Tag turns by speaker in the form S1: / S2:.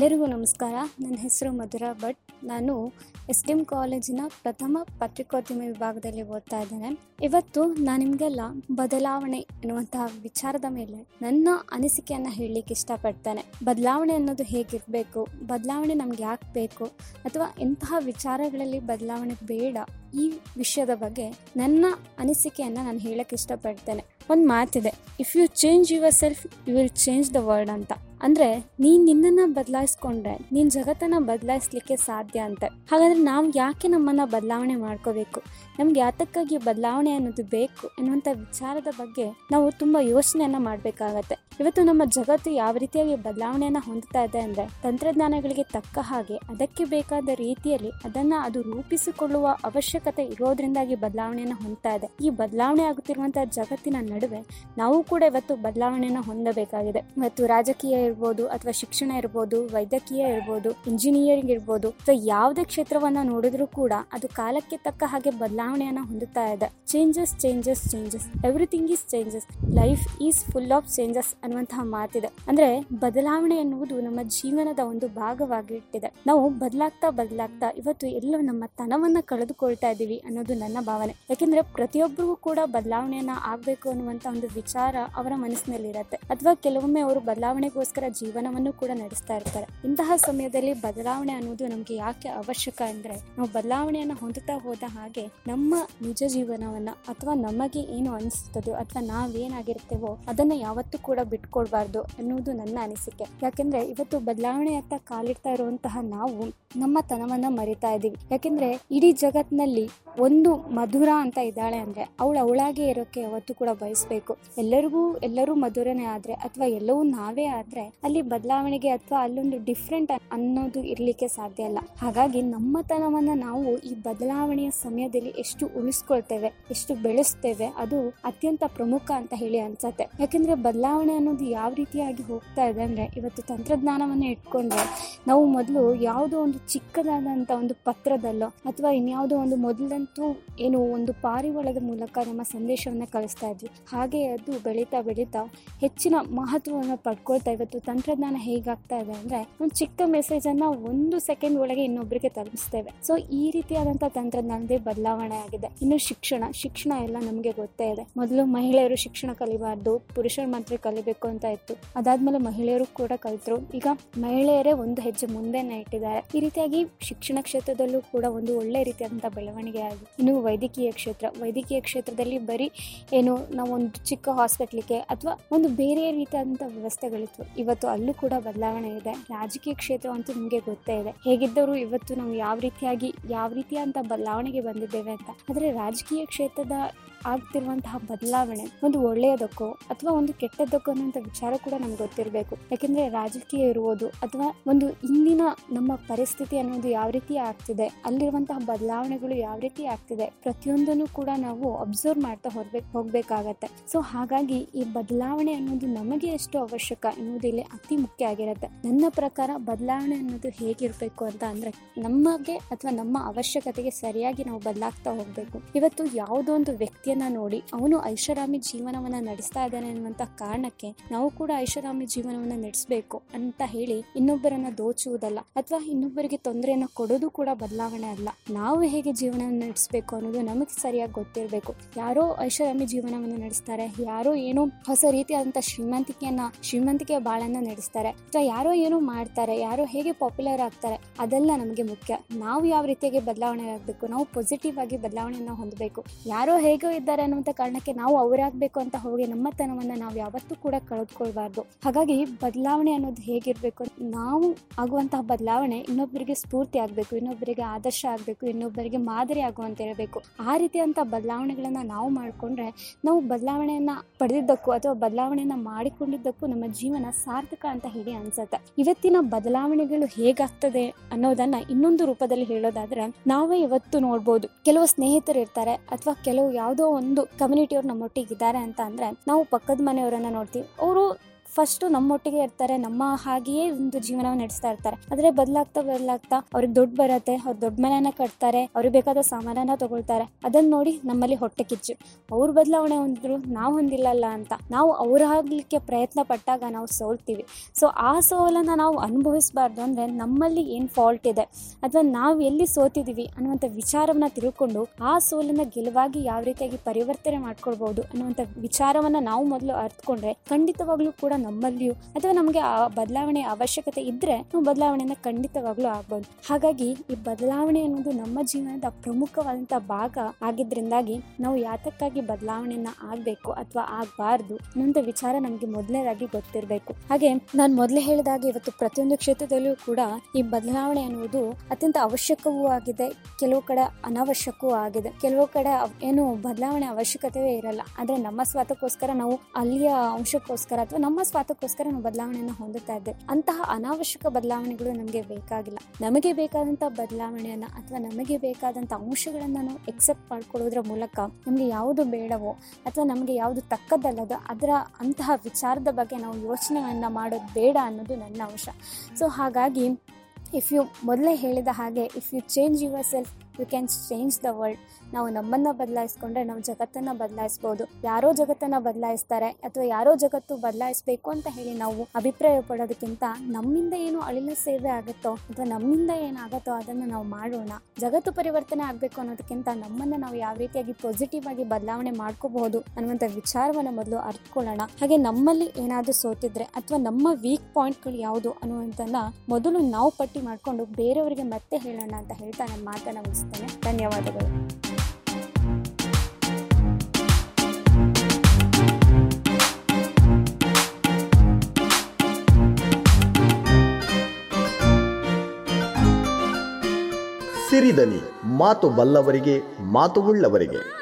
S1: ಎಲ್ಲರಿಗೂ ನಮಸ್ಕಾರ. ನನ್ನ ಹೆಸರು ಮಧುರಾ ಭಟ್ ನಾನು ಎಸ್ ಡಿ ಎಂ ಕಾಲೇಜಿನ ಪ್ರಥಮ ಪತ್ರಿಕೋದ್ಯಮ ವಿಭಾಗದಲ್ಲಿ ಓದ್ತಾ ಇದ್ದೇನೆ. ಇವತ್ತು ನಾನು ನಿಮಗೆಲ್ಲ ಬದಲಾವಣೆ ಎನ್ನುವಂತಹ ವಿಚಾರದ ಮೇಲೆ ನನ್ನ ಅನಿಸಿಕೆಯನ್ನು ಹೇಳಲಿಕ್ಕೆ ಇಷ್ಟಪಡ್ತೇನೆ. ಬದಲಾವಣೆ ಅನ್ನೋದು ಹೇಗಿರಬೇಕು? ಬದಲಾವಣೆ ನಮ್ಗೆ ಯಾಕೆ ಬೇಕು? ಅಥವಾ ಇಂತಹ ವಿಚಾರಗಳಲ್ಲಿ ಬದಲಾವಣೆ ಬೇಡ? ಈ ವಿಷಯದ ಬಗ್ಗೆ ನನ್ನ ಅನಿಸಿಕೆಯನ್ನು ನಾನು ಹೇಳಕ್ಕೆ ಇಷ್ಟಪಡ್ತೇನೆ. ಒಂದು ಮಾತಿದೆ if you change yourself you will change the world ಅಂತ. ಅಂದರೆ ನೀನು ನಿನ್ನನ್ನು ಬದಲಾಯಿಸ್ಕೊಂಡ್ರೆ ನೀನು ಜಗತ್ತನ್ನು ಬದಲಾಯಿಸ್ಲಿಕ್ಕೆ ಸಾಧ್ಯ ಅಂತೆ. ಹಾಗಾದರೆ ನಾವು ಯಾಕೆ ನಮ್ಮನ್ನು ಬದಲಾವಣೆ ಮಾಡ್ಕೋಬೇಕು? ನಮ್ಗೆ ಯಾತಕ್ಕಾಗಿ ಬದಲಾವಣೆ ಅನ್ನೋದು ಬೇಕು ಎನ್ನುವಂತ ವಿಚಾರದ ಬಗ್ಗೆ ನಾವು ತುಂಬ ಯೋಚನೆಯನ್ನು ಮಾಡಬೇಕಾಗತ್ತೆ. ಇವತ್ತು ನಮ್ಮ ಜಗತ್ತು ಯಾವ ರೀತಿಯಾಗಿ ಬದಲಾವಣೆಯನ್ನು ಹೊಂದುತ್ತಾ ಇದೆ ಅಂದರೆ ತಂತ್ರಜ್ಞಾನಗಳಿಗೆ ತಕ್ಕ ಹಾಗೆ ಅದಕ್ಕೆ ಬೇಕಾದ ರೀತಿಯಲ್ಲಿ ಅದನ್ನು ಅದು ರೂಪಿಸಿಕೊಳ್ಳುವ ಅವಶ್ಯಕತೆ ಇರೋದ್ರಿಂದಾಗಿ ಬದಲಾವಣೆಯನ್ನು ಹೊಂದ್ತಾ ಇದೆ. ಈ ಬದಲಾವಣೆ ಆಗುತ್ತಿರುವಂತಹ ಜಗತ್ತಿನ ನಡುವೆ ನಾವು ಕೂಡ ಇವತ್ತು ಬದಲಾವಣೆಯನ್ನು ಹೊಂದಬೇಕಾಗಿದೆ. ಇವತ್ತು ರಾಜಕೀಯ ಇರ್ಬೋದು ಅಥವಾ ಶಿಕ್ಷಣ ಇರ್ಬೋದು, ವೈದ್ಯಕೀಯ ಇರ್ಬೋದು ಇಂಜಿನಿಯರಿಂಗ್ ಇರ್ಬೋದು, ಅಥವಾ ಯಾವುದೇ ಕ್ಷೇತ್ರವನ್ನ ನೋಡಿದ್ರೂ ಕೂಡ ಅದು ಕಾಲಕ್ಕೆ ತಕ್ಕ ಹಾಗೆ ಬದಲಾವಣೆಯನ್ನ ಹೊಂದುತ್ತಾ ಇದೆ. Changes changes changes everything is changes life is full of changes ಅನ್ನುವಂತಹ ಮಾತಿದೆ. ಅಂದ್ರೆ ಬದಲಾವಣೆ ಎನ್ನುವುದು ನಮ್ಮ ಜೀವನದ ಒಂದು ಭಾಗವಾಗಿಟ್ಟಿದೆ. ನಾವು ಬದಲಾಗ್ತಾ ಬದಲಾಗ್ತಾ ಇವತ್ತು ಎಲ್ಲೋ ನಮ್ಮ ತನವನ್ನ ಕಳೆದುಕೊಳ್ತಾ ಇದ್ದೀವಿ ಅನ್ನೋದು ನನ್ನ ಭಾವನೆ. ಯಾಕೆಂದ್ರೆ ಪ್ರತಿಯೊಬ್ಬರಿಗೂ ಕೂಡ ಬದಲಾವಣೆಯನ್ನ ಆಗ್ಬೇಕು ಅನ್ನುವಂತ ಒಂದು ವಿಚಾರ ಅವರ ಮನಸ್ಸಿನಲ್ಲಿರತ್ತೆ. ಅಥವಾ ಕೆಲವೊಮ್ಮೆ ಅವರು ಬದಲಾವಣೆಗೋಸ್ಕರ ಜೀವನವನ್ನು ಕೂಡ ನಡೆಸ್ತಾ ಇರ್ತಾರೆ. ಇಂತಹ ಸಮಯದಲ್ಲಿ ಬದಲಾವಣೆ ಅನ್ನೋದು ನಮ್ಗೆ ಯಾಕೆ ಅವಶ್ಯಕ ಅಂದ್ರೆ, ನಾವು ಬದಲಾವಣೆಯನ್ನ ಹೊಂದುತ್ತಾ ಹೋದ ಹಾಗೆ ನಮ್ಮ ನಿಜ ಜೀವನವನ್ನ ಅಥವಾ ನಮಗೆ ಏನು ಅನಿಸ್ತದೋ ಅಥವಾ ನಾವೇನಾಗಿರ್ತೇವೋ ಅದನ್ನ ಯಾವತ್ತೂ ಕೂಡ ಬಿಟ್ಕೊಡ್ಬಾರ್ದು ಅನ್ನೋದು ನನ್ನ ಅನಿಸಿಕೆ. ಯಾಕೆಂದ್ರೆ ಇವತ್ತು ಬದಲಾವಣೆಯತ್ತ ಕಾಲಿಡ್ತಾ ಇರುವಂತಹ ನಾವು ನಮ್ಮ ತನವನ್ನ ಮರಿತಾ ಇದೀವಿ ಯಾಕೆಂದ್ರೆ ಇಡೀ ಜಗತ್ನಲ್ಲಿ ಒಂದು ಮಧುರ ಅಂತ ಇದ್ದಾಳೆ ಅಂದ್ರೆ ಅವಳು ಅವಳಾಗೆ ಇರೋಕೆ ಯಾವತ್ತೂ ಕೂಡ ಬಯಸ್ಬೇಕು. ಎಲ್ಲರಿಗೂ ಎಲ್ಲರೂ ಮಧುರನೇ ಆದ್ರೆ ಅಥವಾ ಎಲ್ಲವೂ ನಾವೇ ಆದ್ರೆ ಅಲ್ಲಿ ಬದಲಾವಣೆಗೆ ಅಥವಾ ಅಲ್ಲೊಂದು ಡಿಫ್ರೆಂಟ್ ಅನ್ನೋದು ಇರಲಿಕ್ಕೆ ಸಾಧ್ಯ ಇಲ್ಲ. ಹಾಗಾಗಿ ನಮ್ಮತನವನ್ನ ನಾವು ಈ ಬದಲಾವಣೆಯ ಸಮಯದಲ್ಲಿ ಎಷ್ಟು ಉಳಿಸ್ಕೊಳ್ತೇವೆ, ಎಷ್ಟು ಬೆಳೆಸ್ತೇವೆ, ಅದು ಅತ್ಯಂತ ಪ್ರಮುಖ ಅಂತ ಹೇಳಿ ಅನ್ಸತ್ತೆ. ಯಾಕಂದ್ರೆ ಬದಲಾವಣೆ ಅನ್ನೋದು ಯಾವ ರೀತಿಯಾಗಿ ಹೋಗ್ತಾ ಇದೆ ಅಂದ್ರೆ ಇವತ್ತು ತಂತ್ರಜ್ಞಾನವನ್ನ ಇಟ್ಕೊಂಡ್ರೆ ನಾವು ಮೊದಲು ಯಾವುದೋ ಒಂದು ಚಿಕ್ಕದಾದಂತ ಒಂದು ಪತ್ರದಲ್ಲೋ ಅಥವಾ ಇನ್ಯಾವುದೋ ಒಂದು ಮೊದಲಂತೂ ಏನು ಒಂದು ಪಾರಿವಾಳದ ಮೂಲಕ ನಮ್ಮ ಸಂದೇಶವನ್ನ ಕಳಿಸ್ತಾ ಇದ್ವಿ. ಹಾಗೆ ಅದು ಬೆಳೀತಾ ಬೆಳೀತಾ ಹೆಚ್ಚಿನ ಮಹತ್ವವನ್ನು ಪಡ್ಕೊಳ್ತಾ ಇವತ್ತು ತಂತ್ರಜ್ಞಾನ ಹೇಗಾಗ್ತಾ ಇದೆ ಅಂದ್ರೆ ಒಂದು ಚಿಕ್ಕ ಮೆಸೇಜ್ ಅನ್ನ ಒಂದು ಸೆಕೆಂಡ್ ಒಳಗೆ ಇನ್ನೊಬ್ಬರಿಗೆ ತಲುಪಿಸ್ತೇವೆ. ಸೊ ಈ ರೀತಿಯಾದಂತಹ ತಂತ್ರಜ್ಞಾನದೇ ಬದಲಾವಣೆ ಆಗಿದೆ. ಇನ್ನು ಶಿಕ್ಷಣ ಶಿಕ್ಷಣ ಎಲ್ಲ ನಮಗೆ ಗೊತ್ತೇ ಇದೆ. ಮೊದಲು ಮಹಿಳೆಯರು ಶಿಕ್ಷಣ ಕಲಿಬಾರ್ದು, ಪುರುಷರು ಮಾತ್ರ ಕಲಿಬೇಕು ಅಂತ ಇತ್ತು. ಅದಾದ್ಮೇಲೆ ಮಹಿಳೆಯರು ಕೂಡ ಕಲಿತರು. ಈಗ ಮಹಿಳೆಯರೇ ಒಂದು ಹೆಜ್ಜೆ ಮುಂದೆನೆ ಇಟ್ಟಿದ್ದಾರೆ. ಈ ರೀತಿಯಾಗಿ ಶಿಕ್ಷಣ ಕ್ಷೇತ್ರದಲ್ಲೂ ಕೂಡ ಒಂದು ಒಳ್ಳೆ ರೀತಿಯಾದಂತಹ ಬೆಳವಣಿಗೆ ಆಗಿದೆ. ಇನ್ನು ವೈದ್ಯಕೀಯ ಕ್ಷೇತ್ರ, ವೈದ್ಯಕೀಯ ಕ್ಷೇತ್ರದಲ್ಲಿ ಬರೀ ಏನು ನಾವು ಒಂದು ಚಿಕ್ಕ ಹಾಸ್ಪಿಟ್ಲಿಗೆ ಅಥವಾ ಒಂದು ಬೇರೆ ರೀತಿಯಾದಂತಹ ವ್ಯವಸ್ಥೆಗಳಿತ್ತು ಇವತ್ತು ಅಲ್ಲೂ ಕೂಡ ಬದಲಾವಣೆ ಇದೆ. ರಾಜಕೀಯ ಕ್ಷೇತ್ರ ಅಂತೂ ನಿಮಗೆ ಗೊತ್ತೇ ಇದೆ. ಹೇಗಿದ್ದರೂ ಇವತ್ತು ನಾವು ಯಾವ ರೀತಿಯಾಗಿ, ಯಾವ ರೀತಿಯಾದಂಥ ಬದಲಾವಣೆಗೆ ಬಂದಿದ್ದೇವೆ ಅಂತ. ಆದರೆ ರಾಜಕೀಯ ಕ್ಷೇತ್ರದ ಆಗ್ತಿರುವಂತಹ ಬದಲಾವಣೆ ಒಂದು ಒಳ್ಳೆಯದಕ್ಕೋ ಅಥವಾ ಒಂದು ಕೆಟ್ಟದಕ್ಕೋ ಅನ್ನೋಂಥ ವಿಚಾರ ಕೂಡ ನಮ್ಗೆ ಗೊತ್ತಿರಬೇಕು. ಯಾಕೆಂದ್ರೆ ರಾಜಕೀಯ ಇರುವುದು ಅಥವಾ ಒಂದು ಇಂದಿನ ನಮ್ಮ ಪರಿಸ್ಥಿತಿ ಅನ್ನೋದು ಯಾವ ರೀತಿ ಆಗ್ತಿದೆ, ಅಲ್ಲಿರುವಂತಹ ಬದಲಾವಣೆಗಳು ಯಾವ ರೀತಿ ಆಗ್ತಿದೆ ಪ್ರತಿಯೊಂದನ್ನು ಕೂಡ ನಾವು ಅಬ್ಸರ್ವ್ ಮಾಡ್ತಾ ಹೋಗ್ಬೇಕು, ಹೋಗ್ಬೇಕಾಗತ್ತೆ. ಸೊ ಹಾಗಾಗಿ ಈ ಬದಲಾವಣೆ ಅನ್ನೋದು ನಮಗೆ ಎಷ್ಟು ಅವಶ್ಯಕ ಎನ್ನುವುದು ಇಲ್ಲಿ ಅತಿ ಮುಖ್ಯ ಆಗಿರುತ್ತೆ. ನನ್ನ ಪ್ರಕಾರ ಬದಲಾವಣೆ ಅನ್ನೋದು ಹೇಗಿರ್ಬೇಕು ಅಂತ ಅಂದ್ರೆ ನಮಗೆ ಅಥವಾ ನಮ್ಮ ಅವಶ್ಯಕತೆಗೆ ಸರಿಯಾಗಿ ನಾವು ಬದಲಾಗ್ತಾ ಹೋಗ್ಬೇಕು. ಇವತ್ತು ಯಾವುದೋ ಒಂದು ವ್ಯಕ್ತಿಯನ್ನ ನೋಡಿ ಅವನು ಐಷಾರಾಮಿ ಜೀವನವನ್ನ ನಡೆಸ್ತಾ ಇದ್ದಾನೆ ಅನ್ನುವಂತ ಕಾರಣಕ್ಕೆ ನಾವು ಕೂಡ ಐಷಾರಾಮಿ ಜೀವನವನ್ನ ನಡೆಸಬೇಕು ಅಂತ ಹೇಳಿ ಇನ್ನೊಬ್ಬರನ್ನ ದೋಚುವುದಲ್ಲ ಅಥವಾ ಇನ್ನೊಬ್ಬರಿಗೆ ತೊಂದರೆಯನ್ನ ಕೊಡೋದು ಕೂಡ ಬದಲಾವಣೆ ಅಲ್ಲ. ನಾವು ಹೇಗೆ ಜೀವನ ನಡೆಸಬೇಕು ಅನ್ನೋದು ನಮಗೆ ಸರಿಯಾಗಿ ಗೊತ್ತಿರಬೇಕು. ಯಾರೋ ಐಷಾರಾಮಿ ಜೀವನವನ್ನ ನಡೆಸ್ತಾರೆ, ಯಾರೋ ಏನೋ ಹೊಸ ರೀತಿಯಾದಂತಹ ಶ್ರೀಮಂತಿಕೆಯನ್ನ, ಶ್ರೀಮಂತಿಕೆಯ ಬಾಳನ್ನ ನಡೆಸ್ತಾರೆ. ಅಥವಾ ಯಾರೋ ಏನೋ ಮಾಡ್ತಾರೆ, ಯಾರೋ ಹೇಗೆ ಪಾಪ್ಯುಲರ್ ಆಗ್ತಾರೆ, ಅದೆಲ್ಲ ನಮಗೆ ಮುಖ್ಯ. ನಾವು ಯಾವ ರೀತಿಯಾಗಿ ಬದಲಾವಣೆ ಆಗಬೇಕು, ನಾವು ಪಾಸಿಟಿವ್ ಆಗಿ ಬದಲಾವಣೆಯನ್ನು ಹೊಂದಬೇಕು. ಯಾರೋ ಹೇಗೋ ಇದ್ದಾರೆ ಅನ್ನುವಂಥ ಕಾರಣಕ್ಕೆ ನಾವು ಅವರಾಗಬೇಕು ಅಂತ ಹೋಗಿ ನಮ್ಮತನವನ್ನ ನಾವು ಯಾವತ್ತೂ ಕೂಡ ಕಳೆದುಕೊಳ್ಬಾರ್ದು. ಹಾಗಾಗಿ ಬದಲಾವಣೆ ಅನ್ನೋದು ಹೇಗಿರಬೇಕು, ನಾವು ಆಗುವಂತಹ ಬದಲಾವಣೆ ಇನ್ನೊಬ್ಬರಿಗೆ ಸ್ಫೂರ್ತಿ ಆಗಬೇಕು, ಇನ್ನೊಬ್ಬರಿಗೆ ಆದರ್ಶ ಆಗಬೇಕು, ಇನ್ನೊಬ್ಬರಿಗೆ ಮಾದರಿ ಆಗುವಂತಿರಬೇಕು ಆ ರೀತಿಯಂಥ ಬದಲಾವಣೆಗಳನ್ನ ನಾವು ಮಾಡಿಕೊಂಡ್ರೆ ನಾವು ಬದಲಾವಣೆಯನ್ನ ಪಡೆದಿದ್ದಕ್ಕೂ ಅಥವಾ ಬದಲಾವಣೆಯನ್ನು ಮಾಡಿಕೊಂಡಿದ್ದಕ್ಕೂ ನಮ್ಮ ಜೀವನ ಸಾರ್ಥಕ ಅಂತ ಹೇಳಿ ಅನ್ಸತ್ತೆ. ಇವತ್ತಿನ ಬದಲಾವಣೆಗಳು ಹೇಗಾಗ್ತದೆ ಅನ್ನೋದನ್ನ ಇನ್ನೊಂದು ರೂಪದಲ್ಲಿ ಹೇಳೋದಾದ್ರೆ, ನಾವೇ ಇವತ್ತು ನೋಡ್ಬೋದು. ಕೆಲವು ಸ್ನೇಹಿತರು ಇರ್ತಾರೆ ಅಥವಾ ಕೆಲವು ಯಾವುದೋ ಒಂದು ಕಮ್ಯುನಿಟಿಯವ್ರು ನಮ್ಮೊಟ್ಟಿಗೆ ಇದ್ದಾರೆ ಅಂತ ಅಂದ್ರೆ, ನಾವು ಪಕ್ಕದ ಮನೆಯವರನ್ನ ನೋಡ್ತೀವಿ. ಅವರು ಫಸ್ಟ್ ನಮ್ಮೊಟ್ಟಿಗೆ ಇರ್ತಾರೆ, ನಮ್ಮ ಹಾಗೆಯೇ ಒಂದು ಜೀವನವನ್ನು ನಡೆಸ್ತಾ ಇರ್ತಾರೆ. ಆದ್ರೆ ಬದಲಾಗ್ತಾ ಬದಲಾಗ್ತಾ ಅವ್ರಿಗೆ ದುಡ್ಡು ಬರುತ್ತೆ, ಅವ್ರು ದೊಡ್ಡ ಮನೆಯನ್ನ ಕಟ್ತಾರೆ, ಅವ್ರಿಗೆ ಬೇಕಾದ ಸಾಮಾನನ್ನ ತಗೊಳ್ತಾರೆ. ಅದನ್ನ ನೋಡಿ ನಮ್ಮಲ್ಲಿ ಹೊಟ್ಟೆ ಕಿಚ್ಚು. ಅವ್ರು ಬದಲಾವಣೆ ಹೊಂದಿದ್ರು ನಾವು ಹೊಂದಿಲ್ಲಲ್ಲ ಅಂತ. ನಾವು ಅವ್ರಾಗ್ಲಿಕ್ಕೆ ಪ್ರಯತ್ನ ಪಟ್ಟಾಗ ನಾವು ಸೋಲ್ತೀವಿ. ಸೊ ಆ ಸೋಲನ್ನ ನಾವು ಅನುಭವಿಸಬಾರ್ದು ಅಂದರೆ ನಮ್ಮಲ್ಲಿ ಏನು ಫಾಲ್ಟ್ ಇದೆ? ಅಥವಾ ನಾವು ಎಲ್ಲಿ ಸೋತಿದ್ದೀವಿ ಅನ್ನುವಂಥ ವಿಚಾರವನ್ನ ತಿಳ್ಕೊಂಡು ಆ ಸೋಲನ್ನು ಗೆಲುವಾಗಿ ಯಾವ ರೀತಿಯಾಗಿ ಪರಿವರ್ತನೆ ಮಾಡ್ಕೊಳ್ಬೋದು ಅನ್ನುವಂಥ ವಿಚಾರವನ್ನ ನಾವು ಮೊದಲು ಅರ್ಥಕೊಂಡ್ರೆ ಖಂಡಿತವಾಗ್ಲೂ ಕೂಡ ನಮ್ಮಲ್ಲಿಯೂ ಅಥವಾ ನಮಗೆ ಆ ಬದಲಾವಣೆ ಅವಶ್ಯಕತೆ ಇದ್ದರೆ ನಾವು ಬದಲಾವಣೆಯನ್ನು ಖಂಡಿತವಾಗ್ಲೂ ಆಗ್ಬೋದು. ಹಾಗಾಗಿ ಈ ಬದಲಾವಣೆ ಅನ್ನೋದು ನಮ್ಮ ಜೀವನದ ಪ್ರಮುಖವಾದಂಥ ಭಾಗ ಆಗಿದ್ರಿಂದಾಗಿ ನಾವು ಯಾತಕ್ಕಾಗಿ ಬದಲಾವಣೆಯನ್ನ ಆಗಬೇಕು ಅಥವಾ ಆಗಬಾರ್ದು ಅನ್ನೋಂಥ ವಿಚಾರ ನಮಗೆ ಮೊದಲನೇದಾಗಿ ಗೊತ್ತಿರಬೇಕು. ಹಾಗೆ ನಾನು ಮೊದಲೇ ಹೇಳಿದಾಗ ಇವತ್ತು ಪ್ರತಿಯೊಂದು ಕ್ಷೇತ್ರದಲ್ಲಿಯೂ ಕೂಡ ಈ ಬದಲಾವಣೆ ಅನ್ನುವುದು ಅತ್ಯಂತ ಅವಶ್ಯಕವೂ ಆಗಿದೆ, ಕೆಲವು ಕಡೆ ಅನಾವಶ್ಯಕವೂ ಆಗಿದೆ. ಕೆಲವು ಕಡೆ ಏನು ಬದಲಾವಣೆ ಅವಶ್ಯಕತೆಯೇ ಇರಲ್ಲ. ಆದರೆ ನಮ್ಮ ಸ್ವಾರ್ಥಕ್ಕೋಸ್ಕರ ನಾವು ಅಲ್ಲಿಯ ಅಂಶಕ್ಕೋಸ್ಕರ ಅಥವಾ ನಮ್ಮ ಸ್ವಾರ್ಥಕ್ಕೋಸ್ಕರ ನಾವು ಬದಲಾವಣೆಯನ್ನು ಹೊಂದುತ್ತಾ ಇದ್ದೆ. ಅಂತಹ ಅನಾವಶ್ಯಕ ಬದಲಾವಣೆಗಳು ನಮಗೆ ಬೇಕಾಗಿಲ್ಲ. ನಮಗೆ ಬೇಕಾದಂತಹ ಬದಲಾವಣೆಯನ್ನ ಅಥವಾ ನಮಗೆ ಬೇಕಾದಂತಹ ಅಂಶಗಳನ್ನು ನಾವು ಎಕ್ಸೆಪ್ಟ್ ಮಾಡ್ಕೊಳ್ಳೋದ್ರ ಮೂಲಕ ನಮಗೆ ಯಾವುದು ಬೇಡವೋ ಅಥವಾ ನಮಗೆ ಯಾವುದು ತಕ್ಕದ್ದಲ್ಲದೋ ಅದರ ಅಂತಹ ವಿಚಾರದ ಬಗ್ಗೆ ನಾವು ಯೋಚನೆಯನ್ನು ಮಾಡೋದು ಬೇಡ ಅನ್ನೋದು ನನ್ನ ಅಂಶ. ಸೊ ಹಾಗಾಗಿ ಇಫ್ ಯು ಮೊದಲೇ ಹೇಳಿದ ಹಾಗೆ if you change yourself you can change the world ನಾವು ನಮ್ಮನ್ನು ಬದಲಾಯಿಸ್ಕೊಂಡ್ರೆ ನಾವು ಜಗತ್ತನ್ನು ಬದಲಾಯಿಸ್ಬೋದು. ಯಾರೋ ಜಗತ್ತನ್ನು ಬದಲಾಯಿಸ್ತಾರೆ ಅಥವಾ ಯಾರೋ ಜಗತ್ತು ಬದಲಾಯಿಸ್ಬೇಕು ಅಂತ ಹೇಳಿ ನಾವು ಅಭಿಪ್ರಾಯ ಪಡೋದಕ್ಕಿಂತ ನಮ್ಮಿಂದ ಏನು ಅಳಿಲ ಸೇವೆ ಆಗುತ್ತೋ ಅಥವಾ ನಮ್ಮಿಂದ ಏನಾಗುತ್ತೋ ಅದನ್ನು ನಾವು ಮಾಡೋಣ. ಜಗತ್ತು ಪರಿವರ್ತನೆ ಆಗಬೇಕು ಅನ್ನೋದಕ್ಕಿಂತ ನಮ್ಮನ್ನು ನಾವು ಯಾವ ರೀತಿಯಾಗಿ ಪಾಸಿಟಿವ್ ಆಗಿ ಬದಲಾವಣೆ ಮಾಡ್ಕೋಬಹುದು ಅನ್ನುವಂಥ ವಿಚಾರವನ್ನು ಮೊದಲು ಅರ್ಥಕೊಳ್ಳೋಣ ಹಾಗೆ ನಮ್ಮಲ್ಲಿ ಏನಾದರೂ ಸೋತಿದ್ರೆ ಅಥವಾ ನಮ್ಮ ವೀಕ್ ಪಾಯಿಂಟ್ಗಳು ಯಾವುದು ಅನ್ನುವಂಥನ್ನ ಮೊದಲು ನಾವು ಪಟ್ಟಿ ಮಾಡಿಕೊಂಡು ಬೇರೆಯವರಿಗೆ ಮತ್ತೆ ಹೇಳೋಣ ಅಂತ ಹೇಳ್ತಾ ನನ್ನ ಮಾತನ್ನು ಧನ್ಯವಾದಗಳು.
S2: ಸಿರಿದನಿ ಮಾತು ಬಲ್ಲವರಿಗೆ ಮಾತು ಉಳ್ಳವರಿಗೆ.